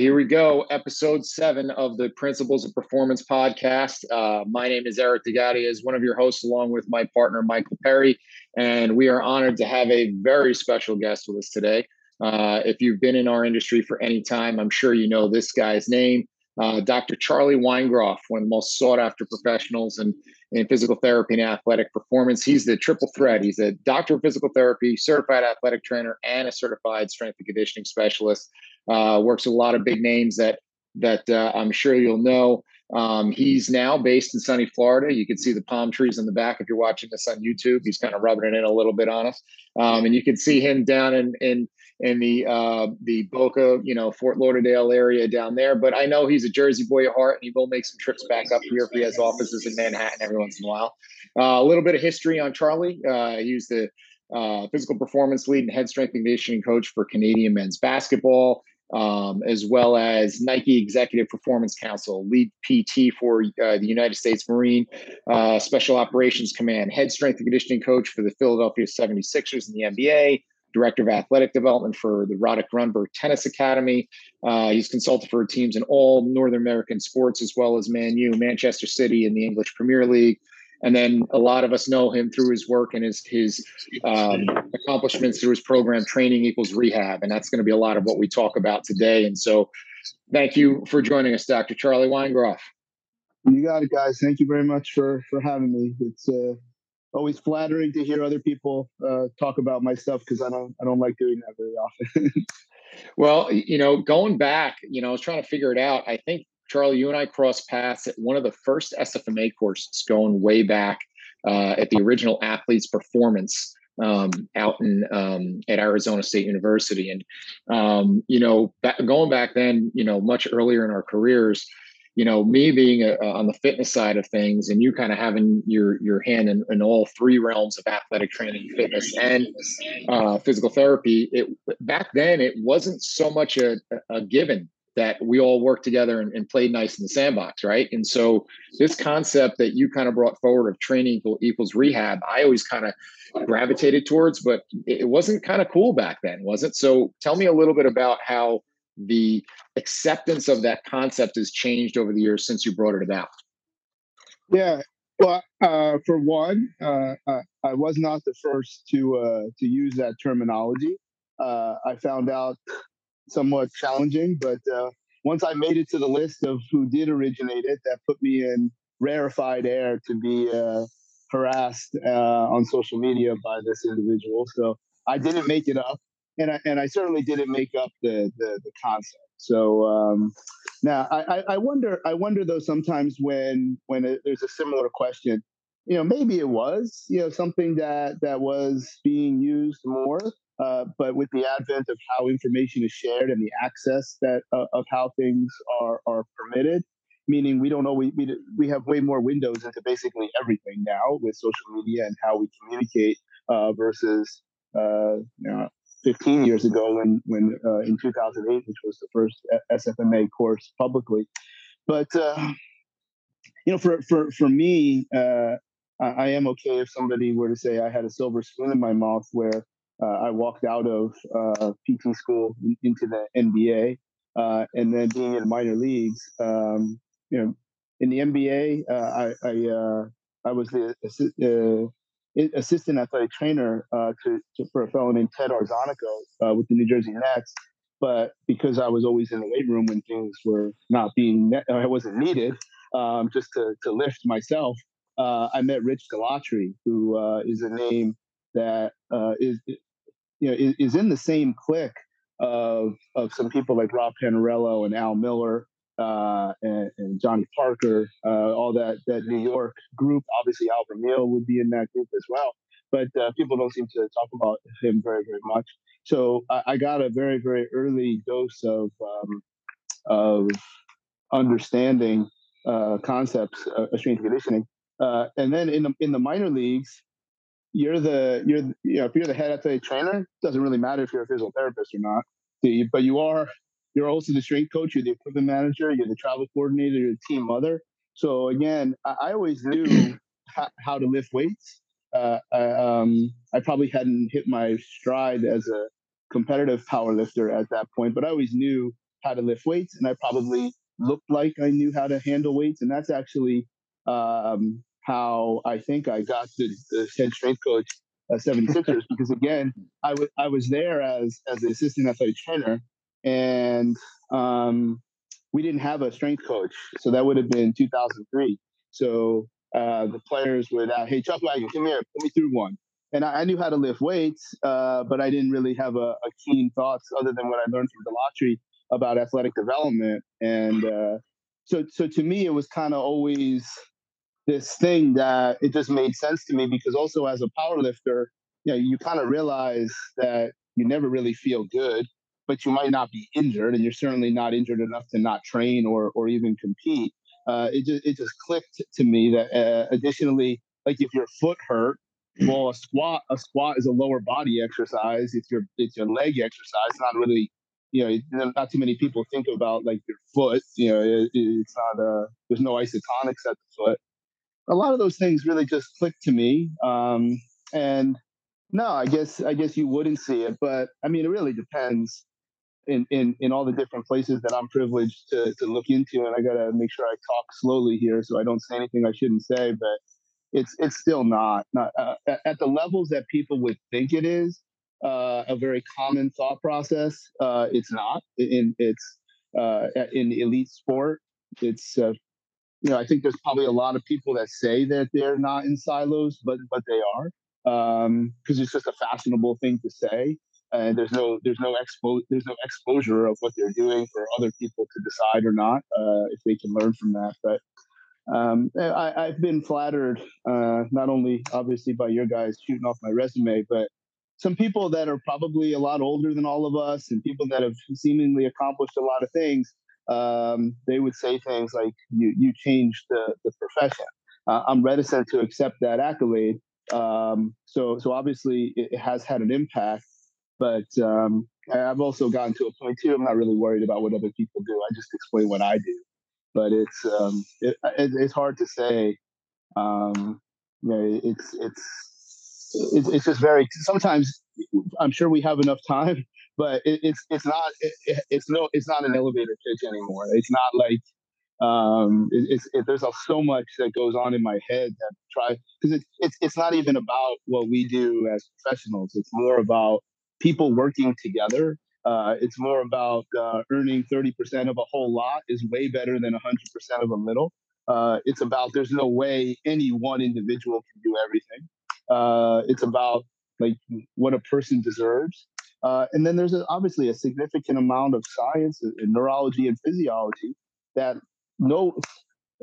Here we go. Episode seven of the Principles of Performance podcast. Uh, my name is Eric DeGatti, as one of your hosts, along with my partner Michael Perry, and we are honored to have a very special guest with us today. Uh, if you've been in our industry for any time, I'm sure you know this guy's name, uh, Dr. Charlie Weingroff, one of the most sought after professionals in, in physical therapy and athletic performance. He's the triple threat. He's a doctor of physical therapy, certified athletic trainer, and a certified strength and conditioning specialist. Uh, works with a lot of big names that that uh, I'm sure you'll know. Um, he's now based in sunny Florida. You can see the palm trees in the back if you're watching this on YouTube. He's kind of rubbing it in a little bit on us, um, and you can see him down in in in the uh, the Boca, you know, Fort Lauderdale area down there. But I know he's a Jersey boy at heart, and he will make some trips back up here if he has offices in Manhattan every once in a while. Uh, a little bit of history on Charlie. Uh, he was the uh, physical performance lead and head strength and conditioning coach for Canadian men's basketball um, as well as Nike Executive Performance Council, lead PT for uh, the United States Marine uh, Special Operations Command, head strength and conditioning coach for the Philadelphia 76ers in the NBA, director of athletic development for the Roddick Grunberg Tennis Academy. Uh, he's consulted for teams in all Northern American sports, as well as Man U, Manchester City, in the English Premier League and then a lot of us know him through his work and his his um, accomplishments through his program training equals rehab. And that's going to be a lot of what we talk about today. And so thank you for joining us dr charlie weingroff. You got it guys. Thank you very much for for having me. It's uh, always flattering to hear other people uh, talk about my stuff because i don't i don't like doing that very often. Well you know going back you know i was trying to figure it out. I think Charlie, you and I crossed paths at one of the first SFMA courses going way back uh, at the original Athletes Performance um, out in um, at Arizona State University, and um, you know, back, going back then, you know, much earlier in our careers, you know, me being a, a, on the fitness side of things, and you kind of having your your hand in, in, all three realms of athletic training, fitness, and uh, physical therapy. It back then it wasn't so much a, a given that we all worked together and, and, played nice in the sandbox, right? And so this concept that you kind of brought forward of training equal, equals rehab, I always kind of gravitated towards, but it wasn't kind of cool back then, was it? So tell me a little bit about how the acceptance of that concept has changed over the years since you brought it about. Yeah. Well, uh, for one, uh, I was not the first to uh, to use that terminology. Uh, I found out somewhat challenging. But uh, once I made it to the list of who did originate it, that put me in rarefied air to be uh, harassed uh, on social media by this individual. So I didn't make it up, and I and I certainly didn't make up the the, the concept. So um, now I, I wonder I wonder though sometimes when when there's a similar question, you know maybe it was you know something that that was being used more uh, but with the advent of how information is shared and the access that uh, of how things are are permitted, meaning we don't know we, we have way more windows into basically everything now with social media and how we communicate uh, versus uh, you know, 15 years ago when when uh, in 2008, which was the first SFMA course publicly. But you know, for for for me, I am okay if somebody were to say I had a silver spoon in my mouth where uh, I walked out of uh, PT school into the NBA, uh, and then being in minor leagues. Um, you know, in the NBA, I I, I was the assi- assistant athletic trainer to, to, for a fellow named Ted Arzonico with the New Jersey Nets. but because I was always in the weight room when things were not being, ne- I wasn't needed, um, just to, to lift myself, uh, I met Rich Dalatri, who uh, is a name that uh, is, you know, is, is, in the same clique of of some people like Rob Panariello and Al Miller uh, and, and, Johnny Parker, uh, all that that New York group. Obviously, Al Vermeil would be in that group as well, but uh, people don't seem to talk about him very very much. So I, I got a very very early dose of um, of understanding uh, concepts of strength conditioning, uh, and then in the in the minor leagues, you're the you're you know if you're the head athletic trainer, doesn't really matter if you're a physical therapist or not, but you are you're also the strength coach, you're the equipment manager, you're the travel coordinator, you're the team mother. So again, I, I always knew how, how, to lift weights. Uh, I, um, I probably hadn't hit my stride as a competitive power lifter at that point, but I always knew how to lift weights, and I probably looked like I knew how to handle weights, and that's actually um, how I think I got the, the head strength coach at 76ers because again, I was I was there as as the assistant athletic trainer, and um, we didn't have a strength coach, so that would have been 2003. So uh, the players would, uh, hey Chuck Wagon, come here, put me through one. And I, I knew how to lift weights, uh, but I didn't really have a, a, keen thoughts other than what I learned from Dalatri about athletic development. And uh, so, so to me, it was kind of always this thing that it just made sense to me because also as a power lifter, you know, you kind of realize that you never really feel good, but you might not be injured, and you're certainly not injured enough to not train or or even compete. Uh, it just it just clicked to me that uh, additionally, like if your foot hurt, well, a squat a squat is a lower body exercise. It's your it's your leg exercise, not really you know, not too many people think about like your foot. You know, it, it's not a there's no isotonics at the foot a lot of those things really just clicked to me. Um, and no, I guess I guess you wouldn't see it, but I mean, it really depends in in in all the different places that I'm privileged to to look into. And I got to make sure I talk slowly here so I don't say anything I shouldn't say. But it's it's still not not uh, at the levels that people would think it is. Uh, a very common thought process. Uh, it's not. In it's uh, in elite sport. It's uh, you know, I think there's probably a lot of people that say that they're not in silos, but but they are because um, it's just a fashionable thing to say. And there's no there's no expo there's no exposure of what they're doing for other people to decide or not uh, if they can learn from that. But um, I, have been flattered uh, not only obviously by your guys shooting off my resume, but some people that are probably a lot older than all of us and people that have seemingly accomplished a lot of things um, they would say things like, "You you changed the the profession." Uh, I'm reticent to accept that accolade. Um, so so obviously it has had an impact, but um, I've also gotten to a point too. I'm not really worried about what other people do. I just explain what I do. But it's um, it, it's hard to say. Um, you know, it's it's it's, it's just very sometimes i'm sure we have enough time but it, it's it's not it, it's no it's not an elevator pitch anymore. It's not like um, it, it's it, there's so much that goes on in my head that try because it's it's it's not even about what we do as professionals. It's more about people working together. Uh, it's more about uh, earning 30% of a whole lot is way better than 100% of a little. Uh, it's about there's no way any one individual can do everything. Uh, it's about like what a person deserves uh, and then there's a, obviously a significant amount of science in neurology and physiology that no,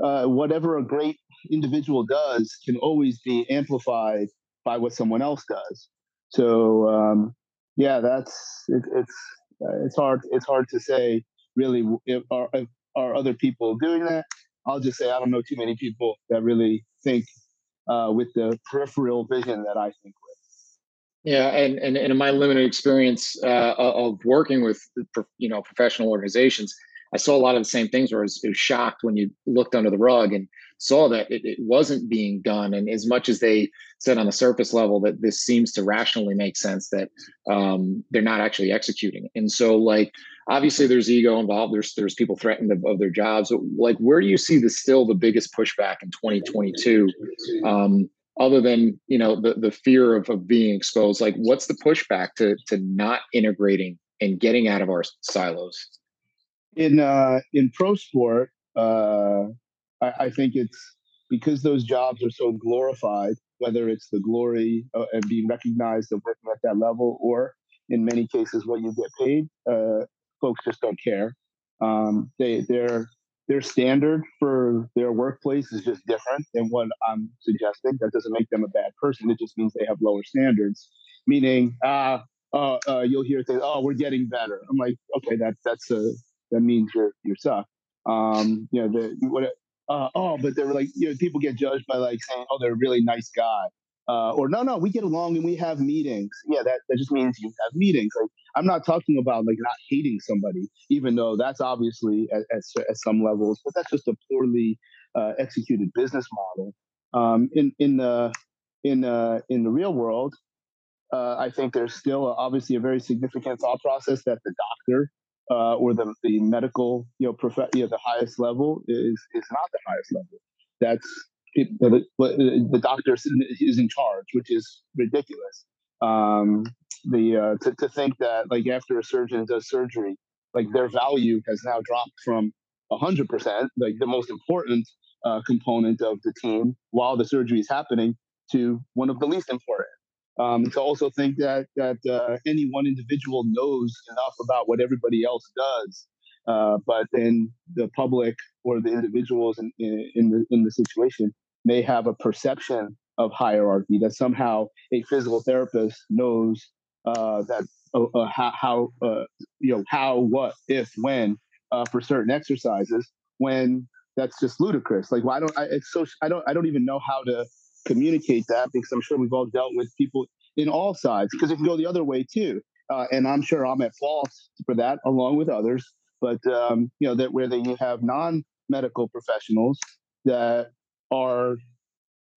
uh, whatever a great individual does can always be amplified by what someone else does. So um, yeah, that's it, it's uh, it's hard it's hard to say really if, are if, are other people doing that. I'll just say I don't know too many people that really think uh, with the peripheral vision that I think yeah, and, and, and in my limited experience uh, of working with you know professional organizations, I saw a lot of the same things where I was, was shocked when you looked under the rug and saw that it, it, wasn't being done. And as much as they said on the surface level that this seems to rationally make sense, that um, they're not actually executing. And so, like, obviously, there's ego involved. There's there's people threatened of, of their jobs. Like, where do you see the still the biggest pushback in 2022? Um, other than you know the the fear of, of being exposed like what's the pushback to to not integrating and getting out of our silos? In uh, in pro sport, uh, I, I think it's because those jobs are so glorified, whether it's the glory uh, and being recognized of working at that level, or in many cases what you get paid, uh, folks just don't care. Um, they their their standard for their workplace is just different than what I'm suggesting. That doesn't make them a bad person. It just means they have lower standards. Meaning, uh, uh, uh you'll hear things, "Oh, we're getting better." I'm like, okay, that that's a that means you're you suck. Um, you know, the what uh, oh, but they're like, you know, people get judged by like saying, oh, they're a really nice guy. Uh, or no, no, we get along and we have meetings. Yeah, that, that just means you have meetings. Like I'm not talking about like not hating somebody, even though that's obviously at, at, at some levels, but that's just a poorly uh, executed business model. Um, in in the in uh, in the real world, uh, I think there's still obviously a very significant thought process that the doctor uh, or the, the medical, you know, prof- you know, the highest level is is not the highest level. That's the, the doctor is in charge, which is ridiculous. Um, the uh, to, to think that like after a surgeon does surgery, like their value has now dropped from hundred percent, like the most important uh, component of the team, while the surgery is happening, to one of the least important. Um, to also think that that uh, any one individual knows enough about what everybody else does, uh, but then the public or the individuals in, in, in, the in the situation may have a perception of hierarchy that somehow a physical therapist knows uh, that uh, uh, how, how uh, you know how what if when for certain exercises when that's just ludicrous like why don't I it's so I don't I don't even know how to communicate that because I'm sure we've all dealt with people in all sides because it can go the other way too. And I'm sure I'm at fault for that, along with others. But um, you know that where they have non-medical professionals that are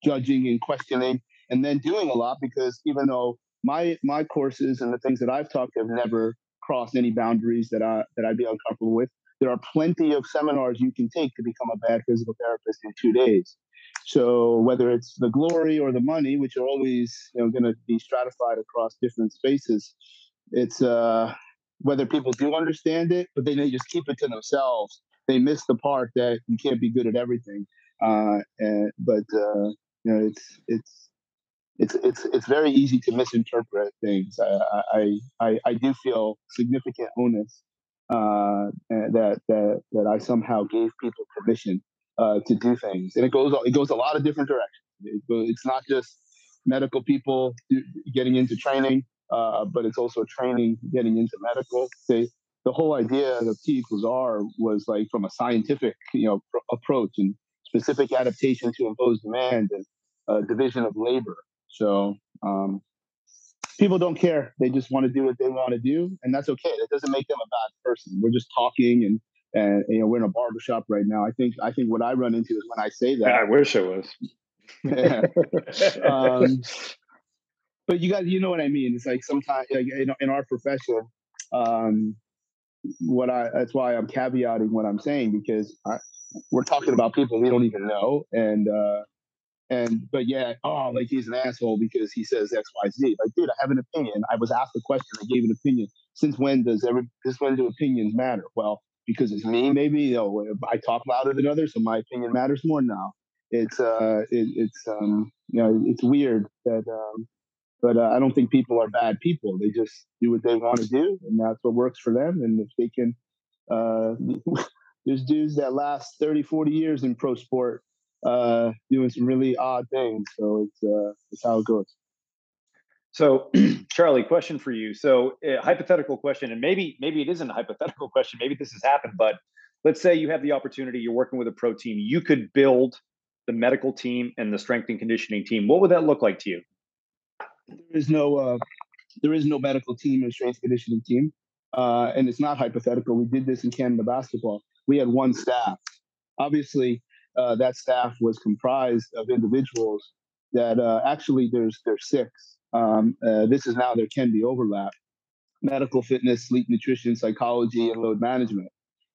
judging and questioning, and then doing a lot because even though my my courses and the things that I've talked have never crossed any boundaries that I that I'd be uncomfortable with, there are plenty of seminars you can take to become a bad physical therapist in two days. So whether it's the glory or the money, which are always you know going to be stratified across different spaces, it's uh, whether people do understand it, but then they just keep it to themselves. They miss the part that you can't be good at everything. Uh, and, but uh, you know, it's it's it's it's it's very easy to misinterpret things. I I I, do feel significant onus uh, that that that I somehow gave people permission uh, to do things, and it goes it goes a lot of different directions. It, it's not just medical people getting into training, uh, but it's also training getting into medical. They, the whole idea of T was R was like from a scientific you know pr- approach and specific adaptation to impose demand and uh, division of labor. So um, people don't care; they just want to do what they want to do, and that's okay. That doesn't make them a bad person. We're just talking and and you know we're in a barbershop right now. I think I think what I run into is when I say that. I wish it was. um, but you guys, you know what I mean. It's like sometimes, like in, in our profession, um, what I that's why I'm caveating what I'm saying because I, we're talking about people we don't even know, and uh, and but yeah, oh, like he's an asshole because he says X, Y, Z. Like, dude, I have an opinion. I was asked a question. I gave an opinion. Since when does every? Since when do opinions matter? Well, because it's me, maybe. You know, I talk louder than others, so my opinion matters more now. It's uh, it, it's um, you know, it's weird that um, but uh, I don't think people are bad people. They just do what they want to do, and that's what works for them. And if they can, uh, there's dudes that last 30, 40 years in pro sport uh, doing some really odd things. So it's uh, it's how it goes. So, Charlie, question for you. So, a hypothetical question, and maybe maybe it isn't a hypothetical question. Maybe this has happened, but let's say you have the opportunity. You're working with a pro team. You could build the medical team and the strength and conditioning team. What would that look like to you? There is no uh, there is no medical team or strength conditioning team, uh, and it's not hypothetical. We did this in Canada basketball. We had one staff. Obviously, uh, that staff was comprised of individuals that uh, actually there's there's six um, uh, this is now there can be overlap medical fitness, sleep nutrition, psychology, and load management.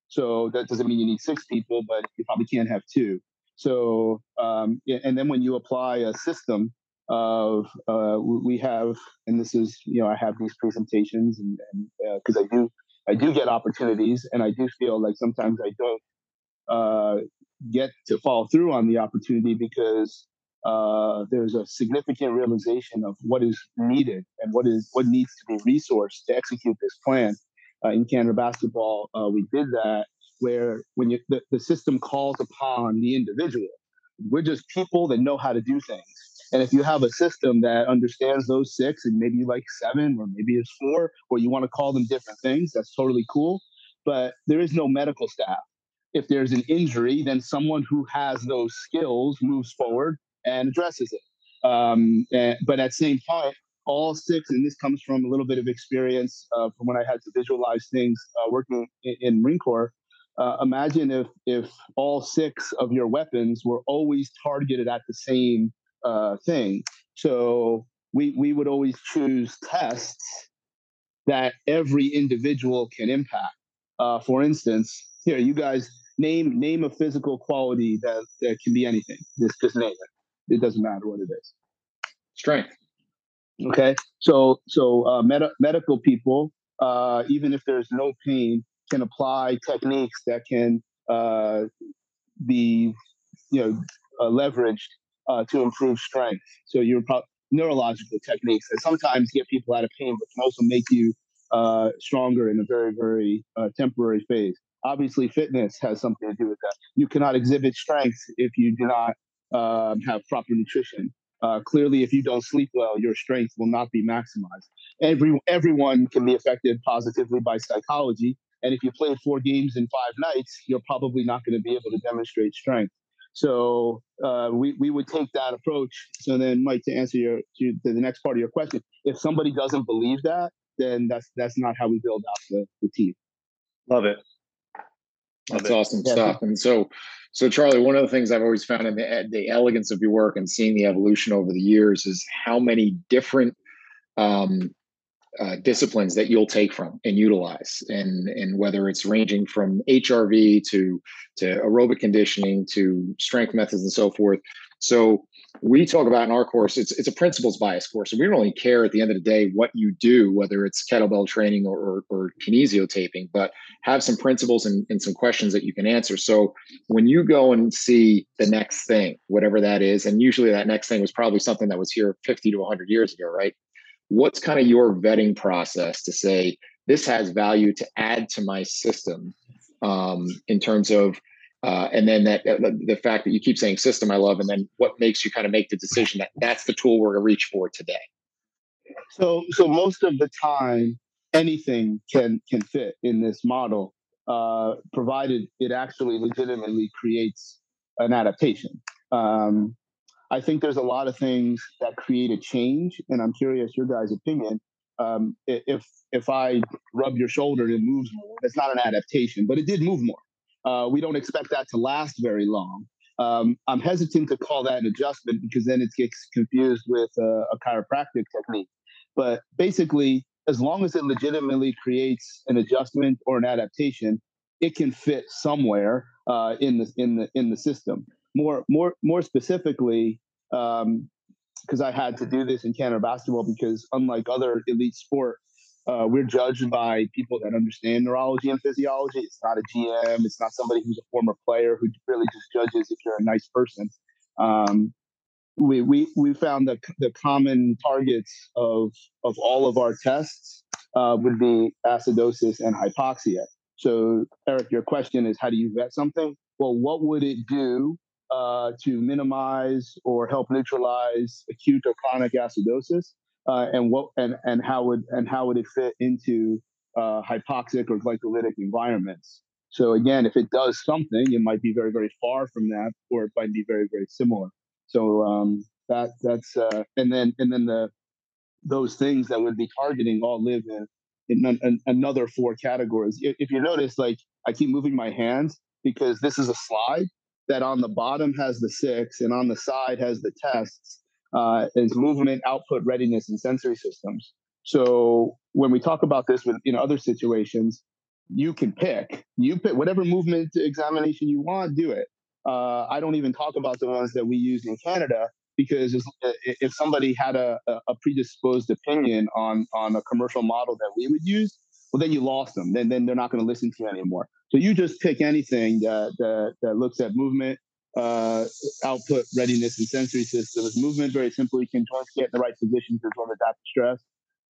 So that doesn't mean you need six people, but you probably can't have two. So, um, and then when you apply a system of uh, we have, and this is you know I have these presentations and because uh, I do I do get opportunities, and I do feel like sometimes I don't uh, get to follow through on the opportunity because uh, there's a significant realization of what is needed and what is what needs to be resourced to execute this plan. Uh, in Canada basketball, uh, we did that where when you, the, the system calls upon the individual, we're just people that know how to do things. And if you have a system that understands those six and maybe like seven or maybe it's four, or you want to call them different things, that's totally cool. But there is no medical staff. If there's an injury, then someone who has those skills moves forward and addresses it. Um, and, but at the same time, all six, and this comes from a little bit of experience uh, from when I had to visualize things uh, working in, in Marine Corps. Uh, imagine if if all six of your weapons were always targeted at the same uh, thing. So we we would always choose tests that every individual can impact. Uh, for instance, here you guys name name a physical quality that that can be anything. Just just name it. It doesn't matter what it is. Strength. Okay, so so uh, med- medical people, uh, even if there's no pain, can apply techniques that can uh, be you know uh, leveraged uh, to improve strength. So you're pro- neurological techniques that sometimes get people out of pain, but can also make you uh, stronger in a very very temporary phase. Obviously, fitness has something to do with that. You cannot exhibit strength if you do not um, have proper nutrition. Uh, clearly, if you don't sleep well, your strength will not be maximized. Every everyone can be affected positively by psychology, and if you play four games in five nights, you're probably not going to be able to demonstrate strength. So uh, we we would take that approach. So then, Mike, to answer your to, to the next part of your question, if somebody doesn't believe that, then that's that's not how we build out the, the team. Love it. Love That's it. awesome yeah. stuff. And so so, Charlie, one of the things I've always found in the, the elegance of your work and seeing the evolution over the years is how many different um, uh, disciplines that you'll take from and utilize, and and whether it's ranging from HRV to to aerobic conditioning to strength methods and so forth. So we talk about in our course, it's it's a principles bias course. and we don't really care at the end of the day what you do, whether it's kettlebell training or, or, or kinesio taping, but have some principles and, and some questions that you can answer. So when you go and see the next thing, whatever that is, and usually that next thing was probably something that was here 50 to 100 years ago, right? What's kind of your vetting process to say this has value to add to my system um, in terms of uh, and then that the fact that you keep saying system, I love, and then what makes you kind of make the decision that that's the tool we're going to reach for today. So, so most of the time, anything can can fit in this model, uh, provided it actually legitimately creates an adaptation. Um, I think there's a lot of things that create a change, and I'm curious your guys' opinion. Um, if if I rub your shoulder and it moves more, that's not an adaptation, but it did move more. Uh, we don't expect that to last very long. Um, I'm hesitant to call that an adjustment because then it gets confused with a, a chiropractic technique. But basically, as long as it legitimately creates an adjustment or an adaptation, it can fit somewhere uh, in the in the in the system. More more more specifically, because um, I had to do this in Canada basketball because unlike other elite sport, uh, we're judged by people that understand neurology and physiology. It's not a GM. It's not somebody who's a former player who really just judges if you're a nice person. Um, we, we, we found that the common targets of, of all of our tests uh, would be acidosis and hypoxia. So, Eric, your question is how do you vet something? Well, what would it do uh, to minimize or help neutralize acute or chronic acidosis? uh, and what and and how would and how would it fit into uh, hypoxic or glycolytic environments? So again, if it does something, it might be very very far from that, or it might be very very similar. So um, that that's uh, and then and then the those things that would be targeting all live in in, in another four categories. If you notice, like I keep moving my hands because this is a slide that on the bottom has the six and on the side has the tests uh, is movement, output, readiness, and sensory systems. So when we talk about this with in other situations, you can pick. You pick whatever movement examination you want, do it. Uh, I don't even talk about the ones that we use in Canada because if somebody had a, a predisposed opinion on on a commercial model that we would use, well, then you lost them. Then then they're not going to listen to you anymore. So you just pick anything that that, that looks at movement, uh, output, readiness, and sensory systems. Movement, very simply, can joints get in the right position to absorb adaptive stress.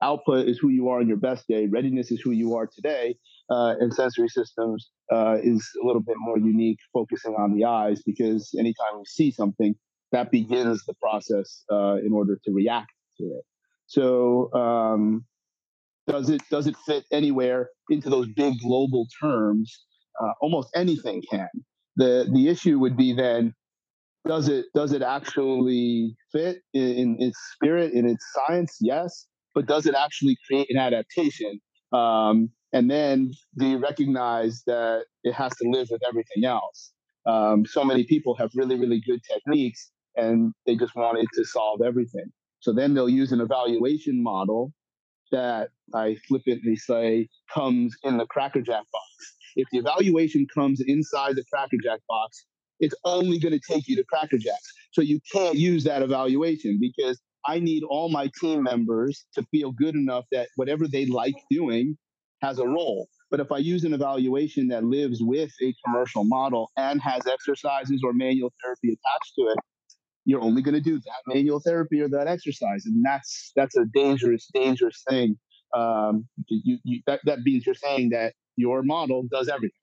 Output is who you are on your best day. Readiness is who you are today. Uh, and sensory systems uh, is a little bit more unique, focusing on the eyes, because anytime you see something, that begins the process uh, in order to react to it. So, um, does it does it fit anywhere into those big global terms? Uh, almost anything can. the The issue would be then, does it does it actually fit in, in its spirit in its science? Yes, but does it actually create an adaptation? Um, and then do you recognize that it has to live with everything else? Um, so many people have really really good techniques and they just wanted to solve everything. So then they'll use an evaluation model that I flippantly say comes in the crackerjack box. If the evaluation comes inside the crackerjack box, it's only going to take you to Cracker crackerjacks. So you can't use that evaluation because I need all my team members to feel good enough that whatever they like doing has a role. But if I use an evaluation that lives with a commercial model and has exercises or manual therapy attached to it, you're only going to do that manual therapy or that exercise, and that's that's a dangerous, dangerous thing. Um, you, you, that that means you're saying that your model does everything.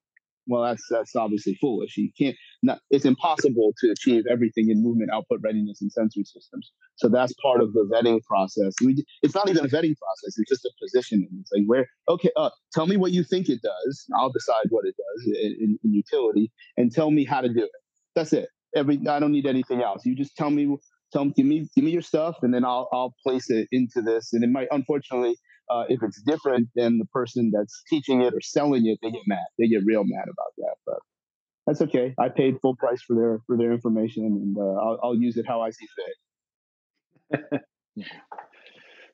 Well, that's that's obviously foolish. You can't. Not, it's impossible to achieve everything in movement, output, readiness, and sensory systems. So that's part of the vetting process. We, it's not even a vetting process. It's just a positioning. It's like where okay, uh, tell me what you think it does. I'll decide what it does in, in, in utility, and tell me how to do it. That's it every I don't need anything else. You just tell me tell me give me give me your stuff and then I'll I'll place it into this. And it might unfortunately uh, if it's different than the person that's teaching it or selling it, they get mad. They get real mad about that. But that's okay. I paid full price for their for their information, and uh, I'll, I'll use it how I see fit.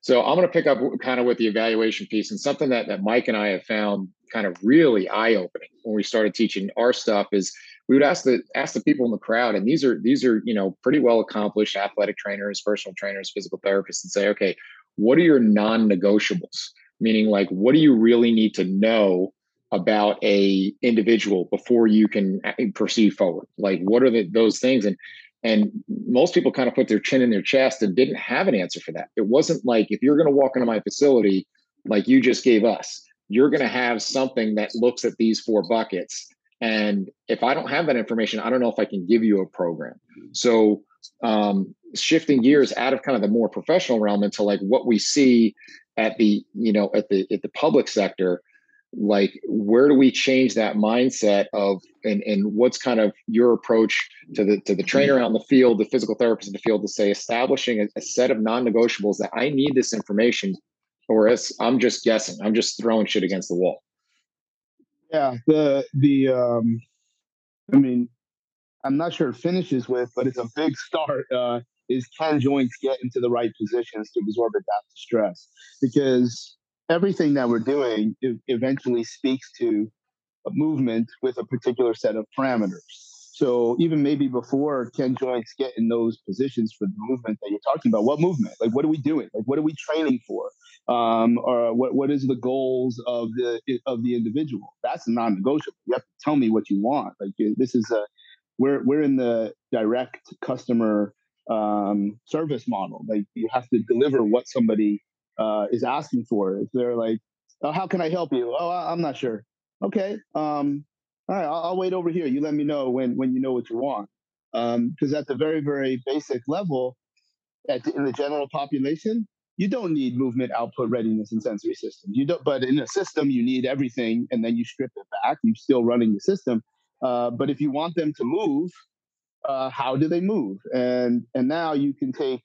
so I'm going to pick up kind of with the evaluation piece, and something that that Mike and I have found kind of really eye opening when we started teaching our stuff is we would ask the ask the people in the crowd, and these are these are you know pretty well accomplished athletic trainers, personal trainers, physical therapists, and say, okay, what are your non-negotiables? Meaning, like, what do you really need to know about a individual before you can uh, proceed forward? Like, what are the, those things? And and most people kind of put their chin in their chest and didn't have an answer for that. It wasn't like if you're going to walk into my facility, like you just gave us, you're going to have something that looks at these four buckets and if I don't have that information, I don't know if I can give you a program. So um, shifting gears out of kind of the more professional realm into like what we see at the you know at the at the public sector like where do we change that mindset of and and what's kind of your approach to the to the trainer out in the field the physical therapist in the field to say establishing a, a set of non-negotiables that i need this information or else i'm just guessing i'm just throwing shit against the wall yeah, the the um, I mean, I'm not sure it finishes with, but it's a big start. Uh, is can joints get into the right positions to absorb adaptive stress? Because everything that we're doing eventually speaks to a movement with a particular set of parameters. So even maybe before can joints get in those positions for the movement that you're talking about, what movement? Like what are we doing? Like what are we training for? Um, or what what is the goals of the of the individual? That's non-negotiable. You have to tell me what you want. Like this is a we're we're in the direct customer um, service model. Like you have to deliver what somebody uh, is asking for. If they're like, oh, "How can I help you?" Oh, I'm not sure. Okay, um, all right, I'll, I'll, wait over here. You let me know when when you know what you want. Because um, at the very very basic level, at the, in the general population, you don't need movement, output, readiness, and sensory systems. You don't, but in a system, you need everything, and then you strip it back. You're still running the system. Uh, but if you want them to move, uh, how do they move? And and now you can take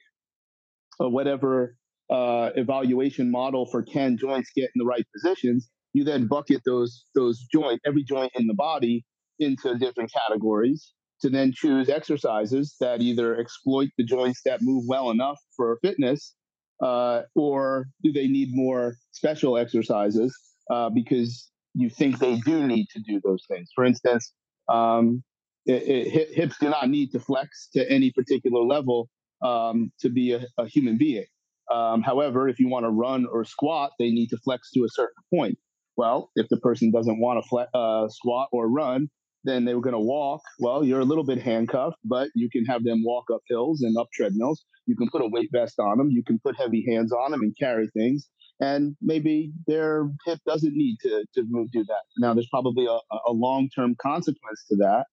uh, whatever uh, evaluation model for can joints get in the right positions you then bucket those those joint every joint in the body into different categories to then choose exercises that either exploit the joints that move well enough for fitness uh, or do they need more special exercises uh, because you think they do need to do those things for instance um, it, it, hips do not need to flex to any particular level um, to be a, a human being. Um, however, if you want to run or squat, they need to flex to a certain point. Well, if the person doesn't want to fle- uh, squat or run, then they were going to walk. Well, you're a little bit handcuffed, but you can have them walk up hills and up treadmills. You can put a weight vest on them. You can put heavy hands on them and carry things. And maybe their hip doesn't need to, to move, do that. Now, there's probably a, a long term consequence to that.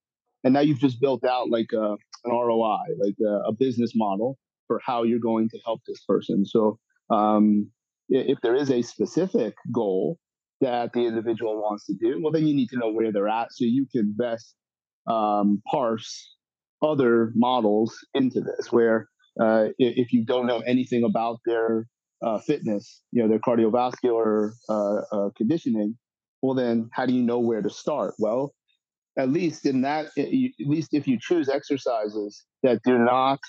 And now you've just built out like a, an ROI, like a, a business model for how you're going to help this person. So, um, if there is a specific goal that the individual wants to do, well, then you need to know where they're at so you can best um, parse other models into this. Where uh, if you don't know anything about their uh, fitness, you know, their cardiovascular uh, uh, conditioning, well, then how do you know where to start? Well, at least in that, at least if you choose exercises that do not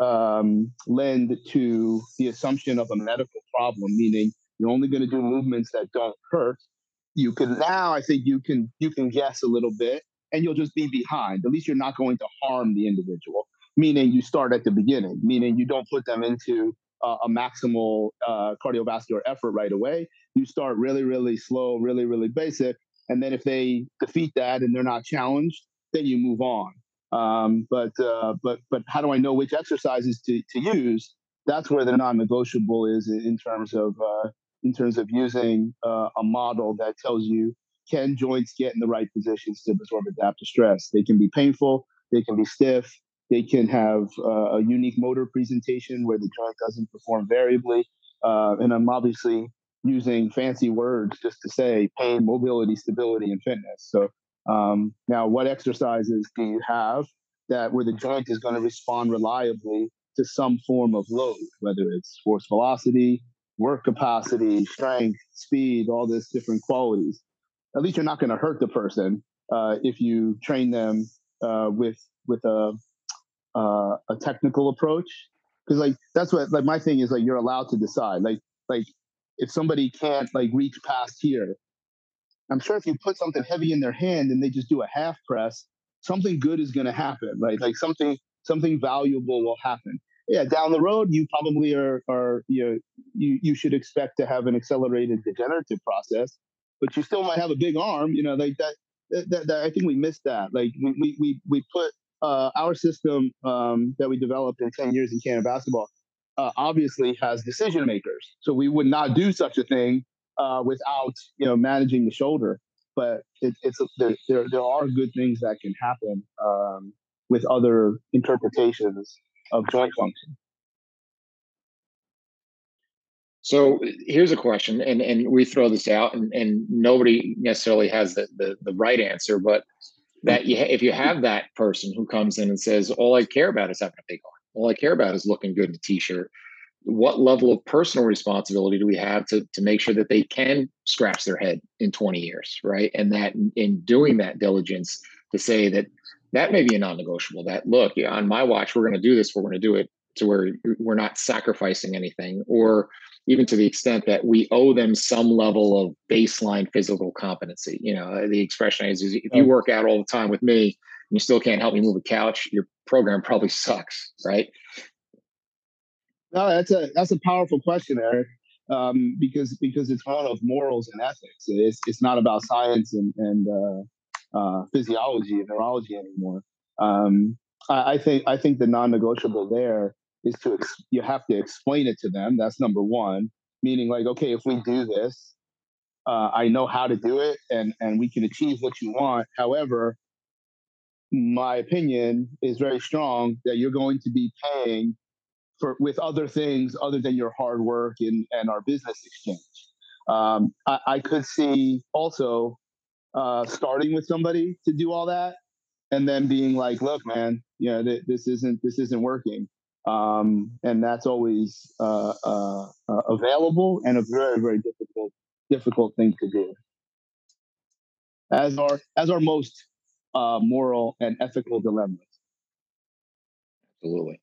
um, lend to the assumption of a medical problem, meaning you're only going to do movements that don't hurt. You can now, I think you can you can guess a little bit, and you'll just be behind. At least you're not going to harm the individual. Meaning you start at the beginning. Meaning you don't put them into uh, a maximal uh, cardiovascular effort right away. You start really, really slow, really, really basic, and then if they defeat that and they're not challenged, then you move on. Um, but uh, but but how do I know which exercises to, to use? That's where the non-negotiable is in terms of uh, in terms of using uh, a model that tells you can joints get in the right positions to absorb adaptive stress. They can be painful, they can be stiff, they can have uh, a unique motor presentation where the joint doesn't perform variably. Uh, and I'm obviously using fancy words just to say pain, mobility, stability, and fitness. So um, now, what exercises do you have that where the joint is going to respond reliably to some form of load, whether it's force velocity, work capacity, strength, speed, all this different qualities. At least you're not going to hurt the person uh, if you train them uh, with with a uh, a technical approach. Because like that's what like my thing is like you're allowed to decide. Like like if somebody can't like reach past here, I'm sure if you put something heavy in their hand and they just do a half press, something good is going to happen, right? Like something something valuable will happen. Yeah, down the road, you probably are are you know, you you should expect to have an accelerated degenerative process, but you still might have a big arm. You know, like that. That, that, that I think we missed that. Like we we we put uh, our system um, that we developed in 10 years in Canada basketball uh, obviously has decision makers. So we would not do such a thing uh, without you know managing the shoulder. But it, it's a, there, there, there are good things that can happen um, with other interpretations of joint function. So here's a question, and, and we throw this out, and, and nobody necessarily has the, the, the right answer, but that you, if you have that person who comes in and says, "All I care about is having a big arm. All I care about is looking good in a t-shirt," what level of personal responsibility do we have to to make sure that they can scratch their head in 20 years, right? And that in doing that diligence to say that that may be a non-negotiable. That look, on my watch, we're going to do this. We're going to do it to where we're not sacrificing anything, or even to the extent that we owe them some level of baseline physical competency. You know, the expression is, is if you work out all the time with me and you still can't help me move a couch, your program probably sucks, right? No, that's a that's a powerful question, Eric. Um, because because it's one of morals and ethics. It's it's not about science and and uh, uh, physiology and neurology anymore. Um, I, I, think I think the non-negotiable there is to ex- you have to explain it to them. That's number one. Meaning, like, okay, if we do this, uh, I know how to do it, and and we can achieve what you want. However, my opinion is very strong that you're going to be paying for with other things other than your hard work and and our business exchange. Um, I, I, could see also uh, starting with somebody to do all that, and then being like, "Look, man, you know, th- this isn't this isn't working." um, and that's always uh, uh, uh, available and a very very difficult difficult thing to do. As our as our most uh, moral and ethical dilemmas. Absolutely.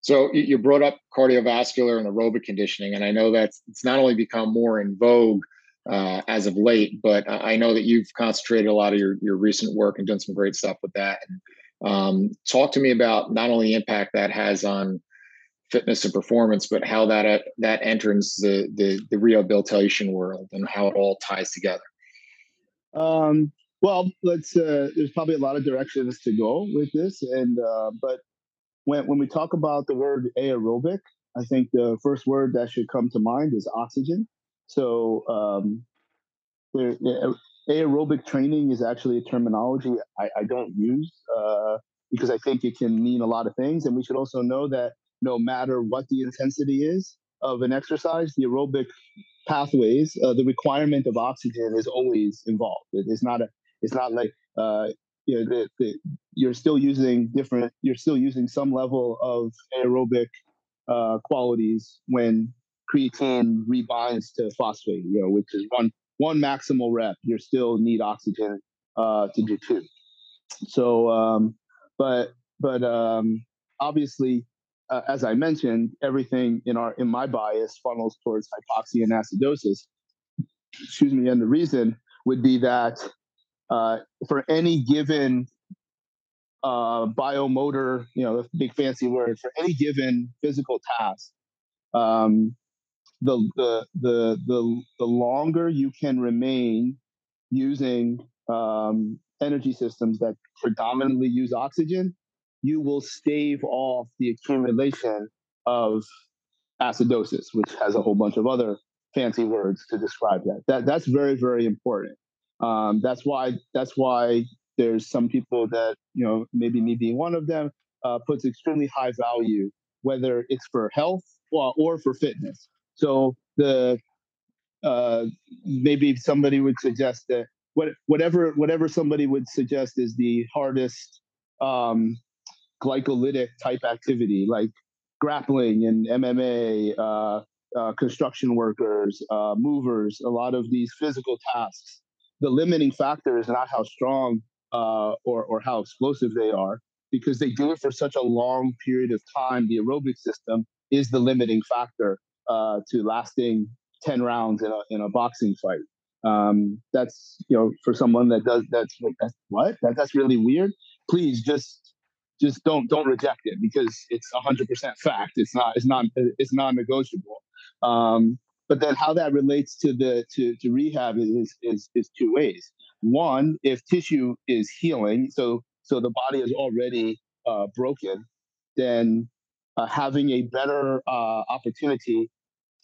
So you brought up cardiovascular and aerobic conditioning, and I know that's it's not only become more in vogue uh, as of late, but I know that you've concentrated a lot of your, your recent work and done some great stuff with that. And Um, talk to me about not only impact that has on fitness and performance, but how that uh, that enters the, the, the rehabilitation world and how it all ties together. Um, well, let's. Uh, there's probably a lot of directions to go with this, and uh, but when when we talk about the word aerobic, I think the first word that should come to mind is oxygen. So um, aerobic training is actually a terminology I, I don't use uh, because I think it can mean a lot of things, and we should also know that no matter what the intensity is of an exercise, the aerobic pathways, uh, the requirement of oxygen is always involved. It, it's not a, it's not like uh, you know, the, the, you're still using different, you're still using some level of aerobic uh, qualities when creatine rebinds to phosphate, you know, which is one one maximal rep. You still need oxygen uh, to do two. So, um, but but um, obviously uh, as I mentioned, everything in our in my bias funnels towards hypoxia and acidosis. Excuse me, and the reason would be that uh, for any given uh, biomotor, you know, big fancy word, for any given physical task, um, the, the the the the longer you can remain using um, energy systems that predominantly use oxygen, you will stave off the accumulation of acidosis, which has a whole bunch of other fancy words to describe that. That that's very very important. Um, that's why that's why there's some people that you know maybe me being one of them uh, puts extremely high value whether it's for health or, or for fitness. So the uh, maybe somebody would suggest that what, whatever whatever somebody would suggest is the hardest um, glycolytic type activity like grappling and MMA, uh, uh, construction workers, uh, movers, a lot of these physical tasks. The limiting factor is not how strong uh, or, or how explosive they are, because they do it for such a long period of time. The aerobic system is the limiting factor uh, to lasting 10 rounds in a, in a boxing fight. Um, that's, you know, for someone that does, that's, that's what? That, that's really weird. Please just just don't don't reject it because it's 100% fact. It's not it's not it's non-negotiable. Um, but then how that relates to the to, to rehab is, is is two ways. One, if tissue is healing, so so the body is already uh, broken, then uh, having a better uh, opportunity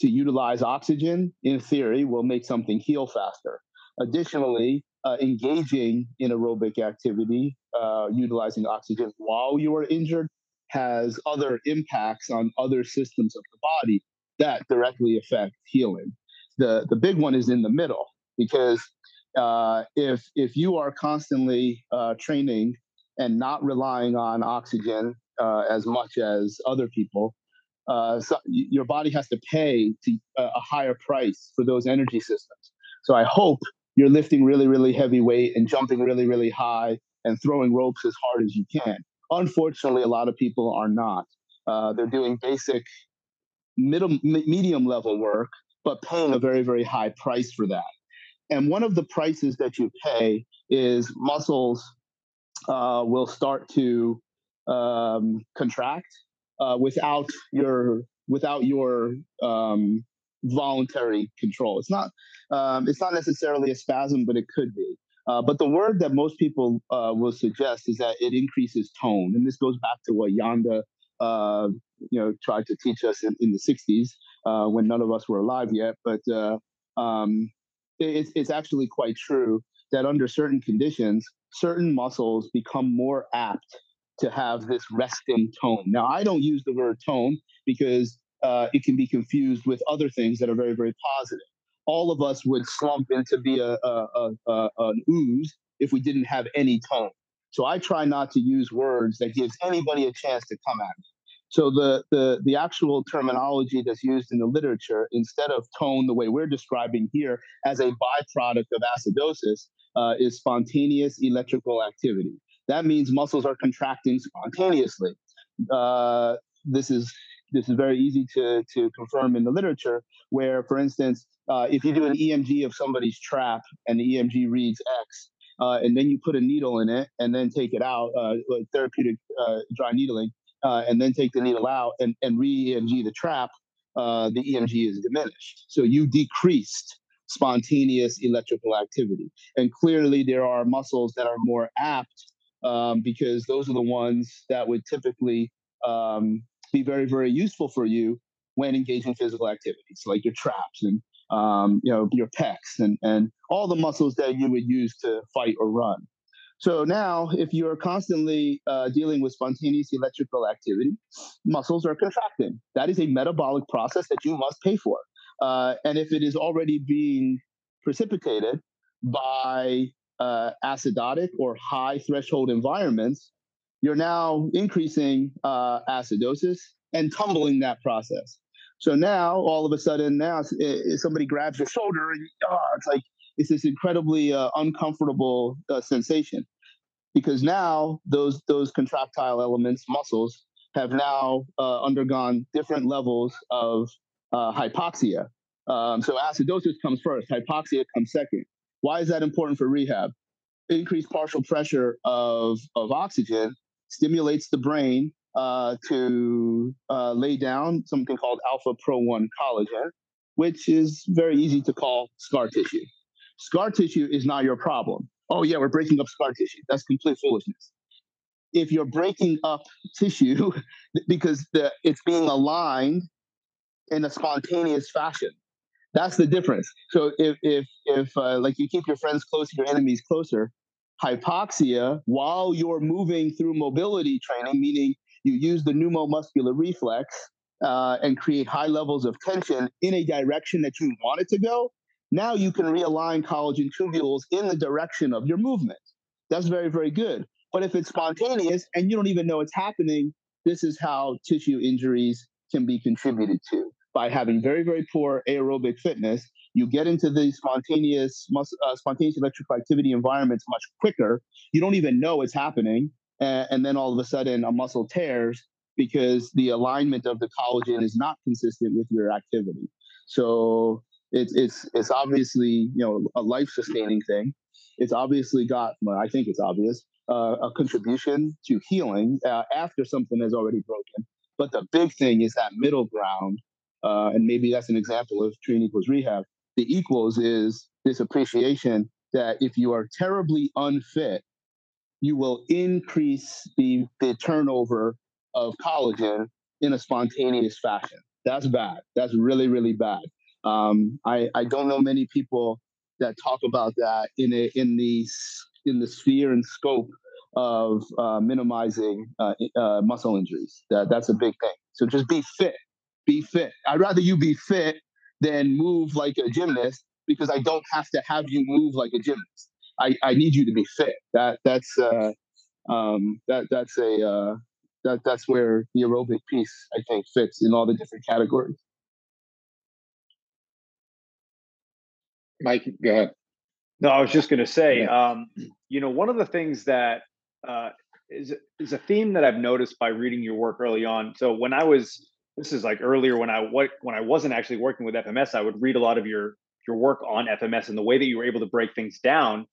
to utilize oxygen, in theory, will make something heal faster. Additionally, uh, engaging in aerobic activity, uh, utilizing oxygen while you are injured, has other impacts on other systems of the body that directly affect healing. The the big one is in the middle because uh, if if you are constantly uh, training and not relying on oxygen uh, as much as other people, uh, so your body has to pay to, a higher price for those energy systems. So I hope you're lifting really, really heavy weight and jumping really, really high and throwing ropes as hard as you can. Unfortunately, a lot of people are not. Uh, they're doing basic, middle, medium level work, but paying a very, very high price for that. And one of the prices that you pay is muscles uh, will start to um, contract uh, without your without your um, voluntary control. It's not um, it's not necessarily a spasm, but it could be. Uh, but the word that most people uh, will suggest is that it increases tone, and this goes back to what Janda, uh, you know, tried to teach us in, in the '60s uh, when none of us were alive yet. But uh, um, it, it's actually quite true that under certain conditions, certain muscles become more apt to have this resting tone. Now, I don't use the word tone because uh, it can be confused with other things that are very, very positive. All of us would slump into be a, a, a, an ooze if we didn't have any tone. So I try not to use words that gives anybody a chance to come at me. So the, the, the actual terminology that's used in the literature, instead of tone the way we're describing here as a byproduct of acidosis, uh, is spontaneous electrical activity. That means muscles are contracting spontaneously. Uh, this is this is very easy to, to confirm in the literature, where, for instance, uh, if you do an EMG of somebody's trap and the EMG reads X, uh, and then you put a needle in it and then take it out, uh, like therapeutic uh, dry needling, uh, and then take the needle out and, and re-EMG the trap, the EMG is diminished. So you decreased spontaneous electrical activity. And clearly there are muscles that are more apt um, because those are the ones that would typically um, be very, very useful for you when engaging in physical activities, like your traps and um, you know your pecs and and all the muscles that you would use to fight or run. So now, if you're constantly uh, dealing with spontaneous electrical activity, muscles are contracting. That is a metabolic process that you must pay for. Uh, and if it is already being precipitated by uh, acidotic or high threshold environments, you're now increasing uh, acidosis and tumbling that process. So now, all of a sudden, now somebody grabs your shoulder, and oh, it's like it's this incredibly uh, uncomfortable uh, sensation because now those those contractile elements, muscles, have now uh, undergone different levels of uh, hypoxia. Um, so acidosis comes first, hypoxia comes second. Why is that important for rehab? Increased partial pressure of, of oxygen stimulates the brain uh, to uh, lay down something called alpha pro 1 collagen, which is very easy to call scar tissue. Scar tissue is not your problem. Oh, yeah, we're breaking up scar tissue. That's complete foolishness. If you're breaking up tissue because the, it's being aligned in a spontaneous fashion, that's the difference. So if if if uh, like you keep your friends close, your enemies closer, hypoxia while you're moving through mobility training, meaning you use the pneumomuscular reflex uh, and create high levels of tension in a direction that you want it to go. Now you can realign collagen tubules in the direction of your movement. That's very, very good. But if it's spontaneous and you don't even know it's happening, this is how tissue injuries can be contributed to by having very, very poor aerobic fitness. You get into these spontaneous, uh, spontaneous electrical activity environments much quicker. You don't even know it's happening, and, and then all of a sudden a muscle tears because the alignment of the collagen is not consistent with your activity. So it's it's it's obviously you know a life sustaining thing. It's obviously got well, I think it's obvious uh, a contribution to healing uh, after something has already broken. But the big thing is that middle ground, uh, and maybe that's an example of treating equals rehab. The equals is this appreciation that if you are terribly unfit, you will increase the, the turnover of collagen in a spontaneous fashion. That's bad. That's really, really bad. Um, I, I don't know many people that talk about that in a, in the in the sphere and scope of uh, minimizing uh, uh, muscle injuries. That that's a big thing. So just be fit. Be fit. I'd rather you be fit than move like a gymnast because I don't have to have you move like a gymnast. I, I need you to be fit. That that's uh, um, that that's a uh, that that's where the aerobic piece I think fits in all the different categories. Mike, go ahead. No, I was just going to say, um, you know, one of the things that uh, is is a theme that I've noticed by reading your work early on. So when I was, this is like earlier when I when I wasn't actually working with FMS, I would read a lot of your your work on FMS and the way that you were able to break things down.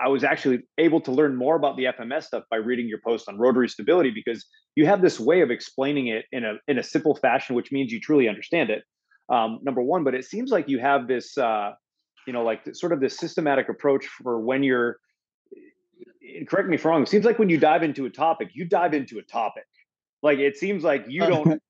I was actually able to learn more about the FMS stuff by reading your post on rotary stability because you have this way of explaining it in a in a simple fashion, which means you truly understand it. Um, number one, but it seems like you have this, uh, you know, like sort of this systematic approach for when you're. Correct me if I'm wrong. It seems like when you dive into a topic, you dive into a topic. Like it seems like you don't